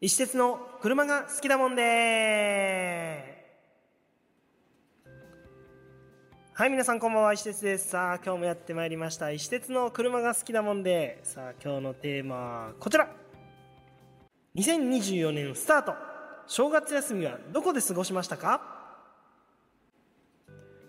石鉄の車が好きだもんではい皆さんこんばんは。石鉄です。さあ今日もやってまいりました。石鉄の車が好きだもんでさあ今日のテーマはこちら。2024年スタート正月休みはどこで過ごしましたか？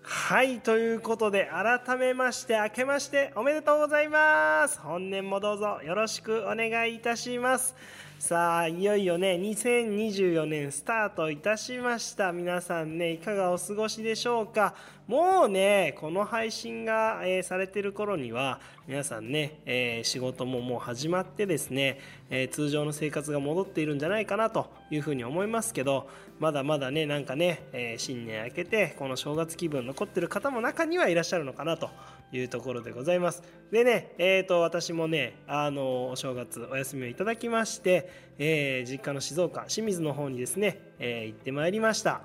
はいということで改めまして明けましておめでとうございます。本年もどうぞよろしくお願いいたします。さあいよいよね2024年スタートいたしました。皆さんねいかがお過ごしでしょうか？もうねこの配信が、えー、されてる頃には皆さんね、えー、仕事ももう始まってですね、えー、通常の生活が戻っているんじゃないかなというふうに思いますけどまだまだねなんかね、え新年明けてこの正月気分残ってる方も中にはいらっしゃるのかなというところでございます。でねえーと、私もねあのお正月お休みをいただきまして、えー、実家の静岡清水の方にですね、えー、行ってまいりました。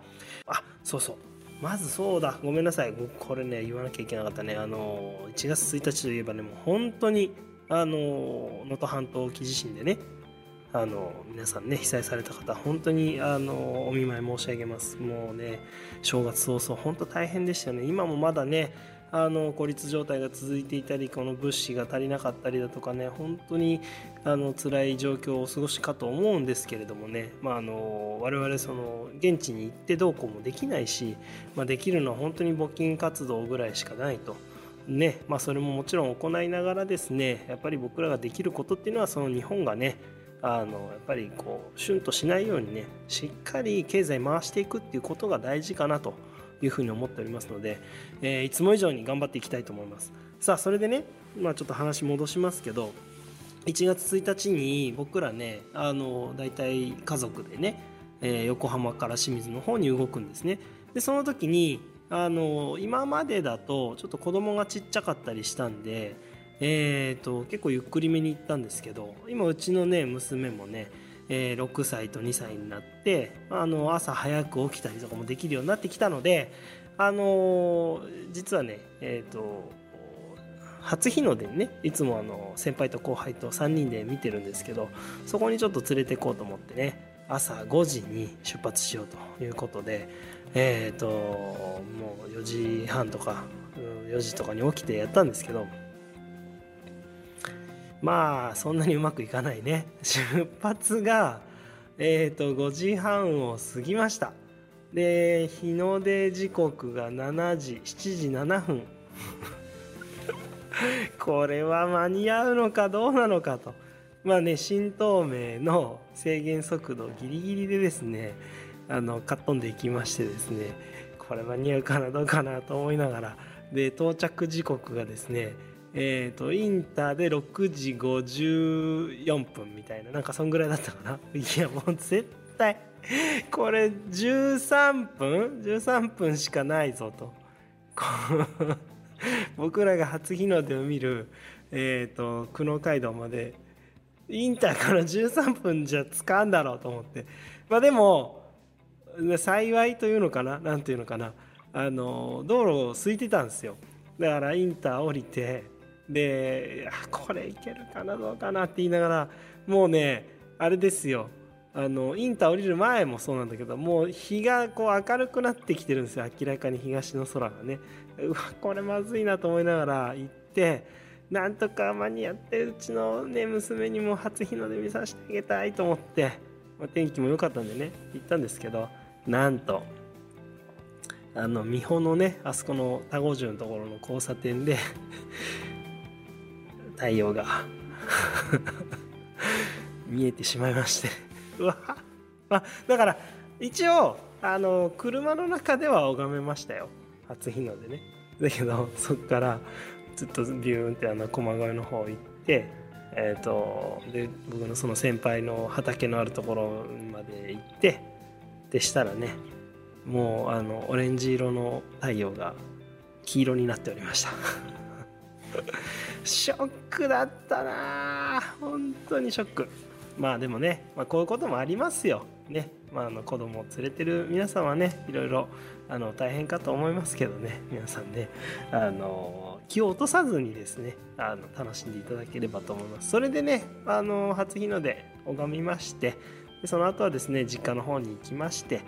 あそうそう。まずそうだ。ごめんなさい。これね言わなきゃいけなかったね。あの1月1日といえばねもう本当にあの能登半島沖地震でねあの皆さんね被災された方本当にあのお見舞い申し上げます。もうね正月早々本当大変でしたね。今もまだねあの孤立状態が続いていたりこの物資が足りなかったりだとかね本当にあの辛い状況をお過ごしかと思うんですけれどもね、まあ、あの我々その現地に行ってどうこうもできないし、まあ、できるのは本当に募金活動ぐらいしかないと。ねまあ、それももちろん行いながらですねやっぱり僕らができることっていうのはその日本がねあのやっぱりこうシュンとしないようにねしっかり経済回していくっていうことが大事かなというふうに思っておりますので、えー、いつも以上に頑張っていきたいと思います。さあそれでね、まあ、ちょっと話戻しますけど1月1日に僕らねあの大体家族でね、えー、横浜から清水の方に動くんですね。でその時にあの今までだとちょっと子供がちっちゃかったりしたんでえー、と結構ゆっくりめに行ったんですけど今うちのね娘もねえー、6歳と2歳になってあの朝早く起きたりとかもできるようになってきたので、あのー、実はね、えーと、初日の出にねいつもあの先輩と後輩と3人で見てるんですけどそこにちょっと連れて行こうと思ってね朝5時に出発しようということで、えーともう4時半とか4時とかに起きてやったんですけどまあそんなにうまくいかないね。出発がえっ、ー、と5時半を過ぎました。で日の出時刻が7時7時7分。これは間に合うのかどうなのかと。まあね新東名の制限速度ギリギリでですねあのかっ飛んでいきましてですねこれ間に合うかなどうかなと思いながら。で到着時刻がですねえっ、ー、とインターで6時54分みたいななんかそんぐらいだったかな？いやもう絶対これ13分？13分しかないぞと。僕らが初日の出を見る、えーと、久能街道までインターから13分じゃつかんだろうと思って。まあでも幸いというのかな？何ていうのかな？あの道路空いてたんですよ。だからインター降りてでこれいけるかなどうかなって言いながらもうねあれですよ。あのインター降りる前もそうなんだけどもう日がこう明るくなってきてるんですよ。明らかに東の空がね。うわこれまずいなと思いながら行ってなんとか間に合ってうちの、ね、娘にも初日の出見させてあげたいと思って、まあ、天気も良かったんでね行ったんですけどなんとあの美穂のねあそこの田子中のところの交差点で太陽が。見えてしまいまして。うわ。あだから一応あの車の中では拝めましたよ。初日の出ね。だけどそっからずっとビューンってあの駒越の方行ってえーと、で僕のその先輩の畑のあるところまで行ってでしたらねもうあのオレンジ色の太陽が黄色になっておりました。ショックだったな。本当にショック。まあでもね、まあ、こういうこともありますよ。ね。まあ、あの子供を連れてる皆さんはねいろいろあの大変かと思いますけどね。皆さんね。あの気を落とさずにですねあの楽しんでいただければと思います。それでねあの初日の出拝みましてでその後はですね実家の方に行きまして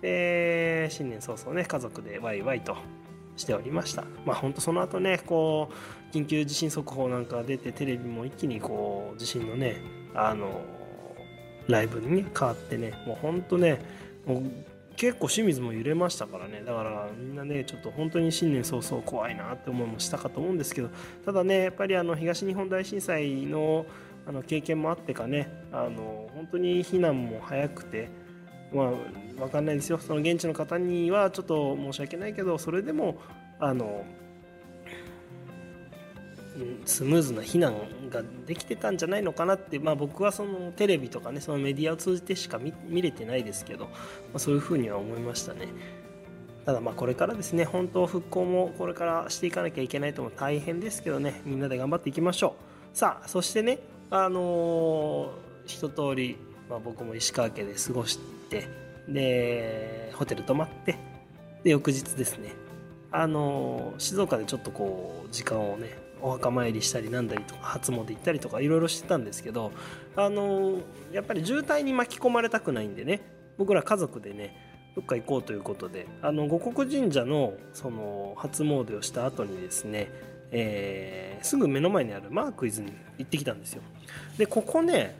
で新年早々ね家族でワイワイとしておりました。まあ本当その後ねこう緊急地震速報なんか出てテレビも一気にこう地震のねあのライブにね変わってねもう本当ねもう結構清水も揺れましたからね。だからみんなねちょっと本当に新年早々怖いなって思いもしたかと思うんですけどただねやっぱりあの東日本大震災のあの経験もあってかねあの本当に避難も早くてまあ分かんないですよその現地の方にはちょっと申し訳ないけどそれでもあのスムーズな避難ができてたんじゃないのかなって、まあ、僕はそのテレビとかねそのメディアを通じてしか見れてないですけど、まあ、そういうふうには思いましたね。ただまあこれからですね本当復興もこれからしていかなきゃいけないとも大変ですけどねみんなで頑張っていきましょうさあそしてねあのー、一通り、まあ、僕も石川家で過ごしてでホテル泊まってで翌日ですねあの、静岡でちょっとこう時間をねお墓参りしたりなんだりとか初詣行ったりとかいろいろしてたんですけどあのやっぱり渋滞に巻き込まれたくないんでね僕ら家族でねどっか行こうということであの五穀神社のその初詣をした後にですね、えー、すぐ目の前にあるマークイズに行ってきたんですよ。でここね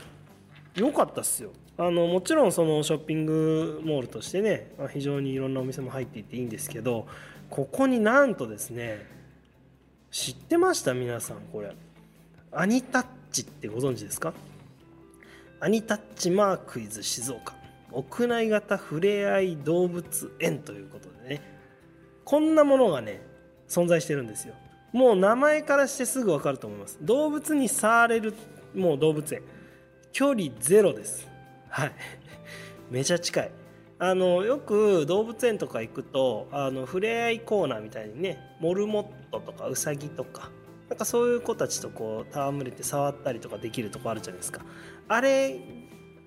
良かったっすよ。あのもちろんそのショッピングモールとしてね非常にいろんなお店も入っていていいんですけどここになんとですね知ってました皆さんこれ。アニタッチってご存知ですか？アニタッチマークイズ静岡。屋内型ふれあい動物園ということでね。こんなものがね存在してるんですよ。もう名前からしてすぐ分かると思います。動物に触れるもう動物園。距離ゼロです。はい。めちゃ近い。あのよく動物園とか行くとあの触れ合いコーナーみたいにねモルモットとかウサギとかなんかそういう子たちとこう戯れて触ったりとかできるとこあるじゃないですか。あれ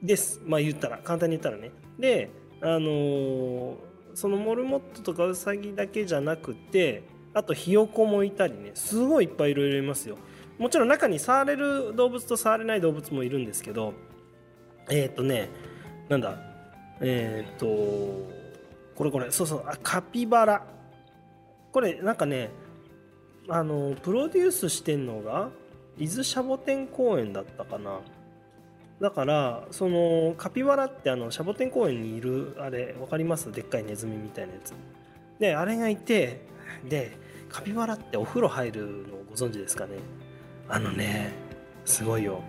です。まあ言ったら簡単に言ったらね。であのー、そのモルモットとかウサギだけじゃなくてあとひよこもいたりね。すごいいっぱいいろいろいますよ。もちろん中に触れる動物と触れない動物もいるんですけどえっ、ー、とねなんだえっ、ー、とこれこれそうそうあカピバラ。これなんかねあのプロデュースしてんのが伊豆シャボテン公園だったかな。だからそのカピバラってあのシャボテン公園にいるあれ分かります？でっかいネズミみたいなやつ。であれがいてでカピバラってお風呂入るのご存知ですかね？あのねすごいよ。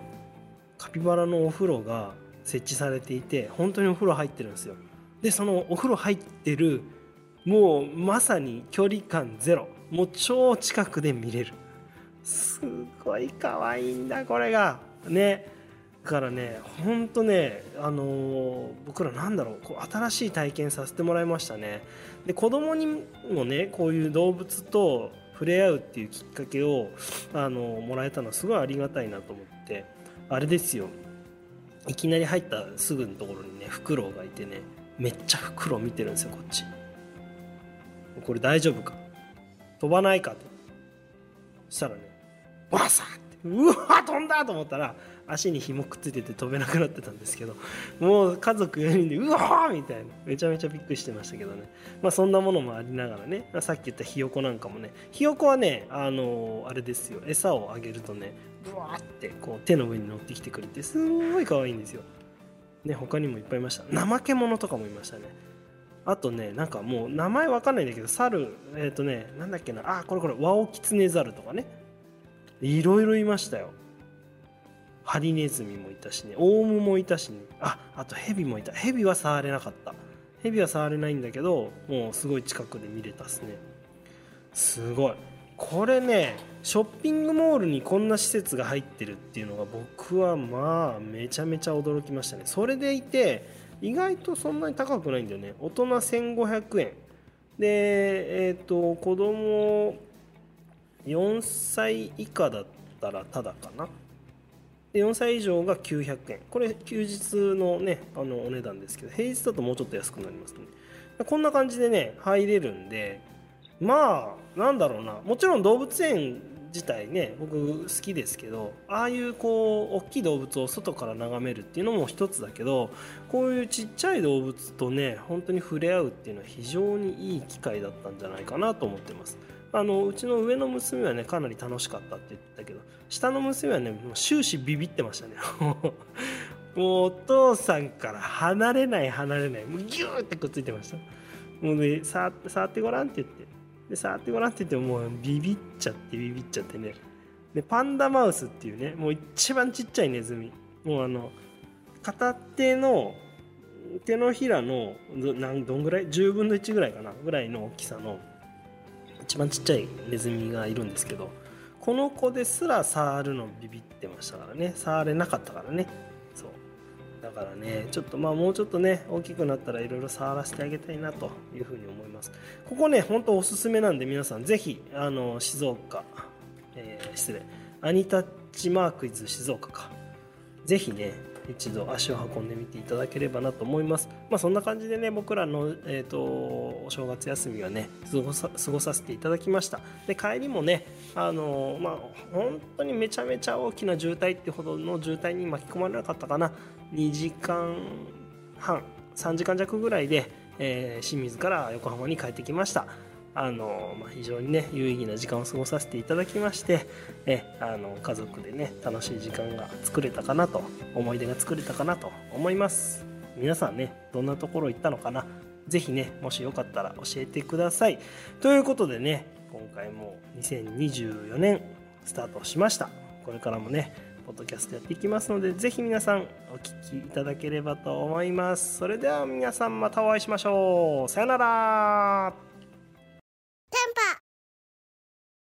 カピバラのお風呂が設置されていて本当にお風呂入ってるんですよ。でそのお風呂入ってるもうまさに距離感ゼロ。もう超近くで見れる。すごい可愛いんだこれが。ね。だからねほんとねあのー、僕らなんだろう。こう新しい体験させてもらいましたね。で子供にもねこういう動物と触れ合うっていうきっかけをあのー、もらえたのはすごいありがたいなと思って。あれですよ。いきなり入ったすぐのところにねフクロウがいてねめっちゃフクロウ見てるんですよこっち。これ大丈夫か？飛ばないかと。そしたらねバサッてうわ飛んだと思ったら足に紐くっついてて飛べなくなってたんですけどもう家族4人でうわーみたいな。めちゃめちゃびっくりしてましたけどね。まあそんなものもありながらね。さっき言ったひよこなんかもね。ひよこはねあのー、あれですよ。餌をあげるとねブワーってこう手の上に乗ってきてくれてすんごい可愛いんですよ。ね他にもいっぱいいました。怠け者とかもいましたね。あとねなんかもう名前わかんないんだけど猿えっ、ー、とねなんだっけな。あこれこれ。ワオキツネザルとかね。いろいろいましたよ。ハリネズミもいたしね。オウムもいたしね。ああとヘビもいた。ヘビは触れなかった。ヘビは触れないんだけどもうすごい近くで見れたっすね。すごい。これねショッピングモールにこんな施設が入ってるっていうのが僕はまあめちゃめちゃ驚きましたね。それでいて意外とそんなに高くないんだよね。大人1500円。でえっ、ー、と子供4歳以下だったらただかな。で4歳以上が900円。これ休日のねあのお値段ですけど平日だともうちょっと安くなりますね。こんな感じでね入れるんでまあなんだろうな。もちろん動物園自体ね僕好きですけどああいうこう大きい動物を外から眺めるっていうのも一つだけどこういうちっちゃい動物とね本当に触れ合うっていうのは非常にいい機会だったんじゃないかなと思ってます。あのうちの上の娘はねかなり楽しかったって言ってたけど下の娘はねもう終始ビビってましたね。もうお父さんから離れない離れない。もうギューってくっついてました。もうね触って触ってごらんって言って。で触ってごらんって言ってもうビビっちゃってビビっちゃってね。でパンダマウスっていうねもう一番ちっちゃいネズミ。もうあの片手の手のひらのどなんどんぐらい？10分の1ぐらいかな？ぐらいの大きさの一番ちっちゃいネズミがいるんですけどこの子ですら触るのビビってましたからね。触れなかったからね。そう。だからねちょっとまあもうちょっとね大きくなったらいろいろ触らせてあげたいなというふうに思います。ここね本当おすすめなんで皆さんぜひあの静岡、えー失礼。アニタッチマークイズ静岡か。ぜひね一度足を運んでみていただければなと思います。まあそんな感じでね僕らの、えー、とお正月休みはね過ごさ過ごさせていただきました。で帰りもねあのまあ本当にめちゃめちゃ大きな渋滞ってほどの渋滞に巻き込まれなかったかな2時間半3時間弱ぐらいで、えー清水から横浜に帰ってきました。あのまあ、非常にね有意義な時間を過ごさせていただきましてえあの家族でね楽しい時間が作れたかなと思い出が作れたかなと思います。皆さんねどんなところ行ったのかな？ぜひねもしよかったら教えてください。ということでね今回も2024年スタートしました。これからもねポッドキャストやっていきますのでぜひ皆さんお聞きいただければと思います。それでは皆さんまたお会いしましょう。さよなら。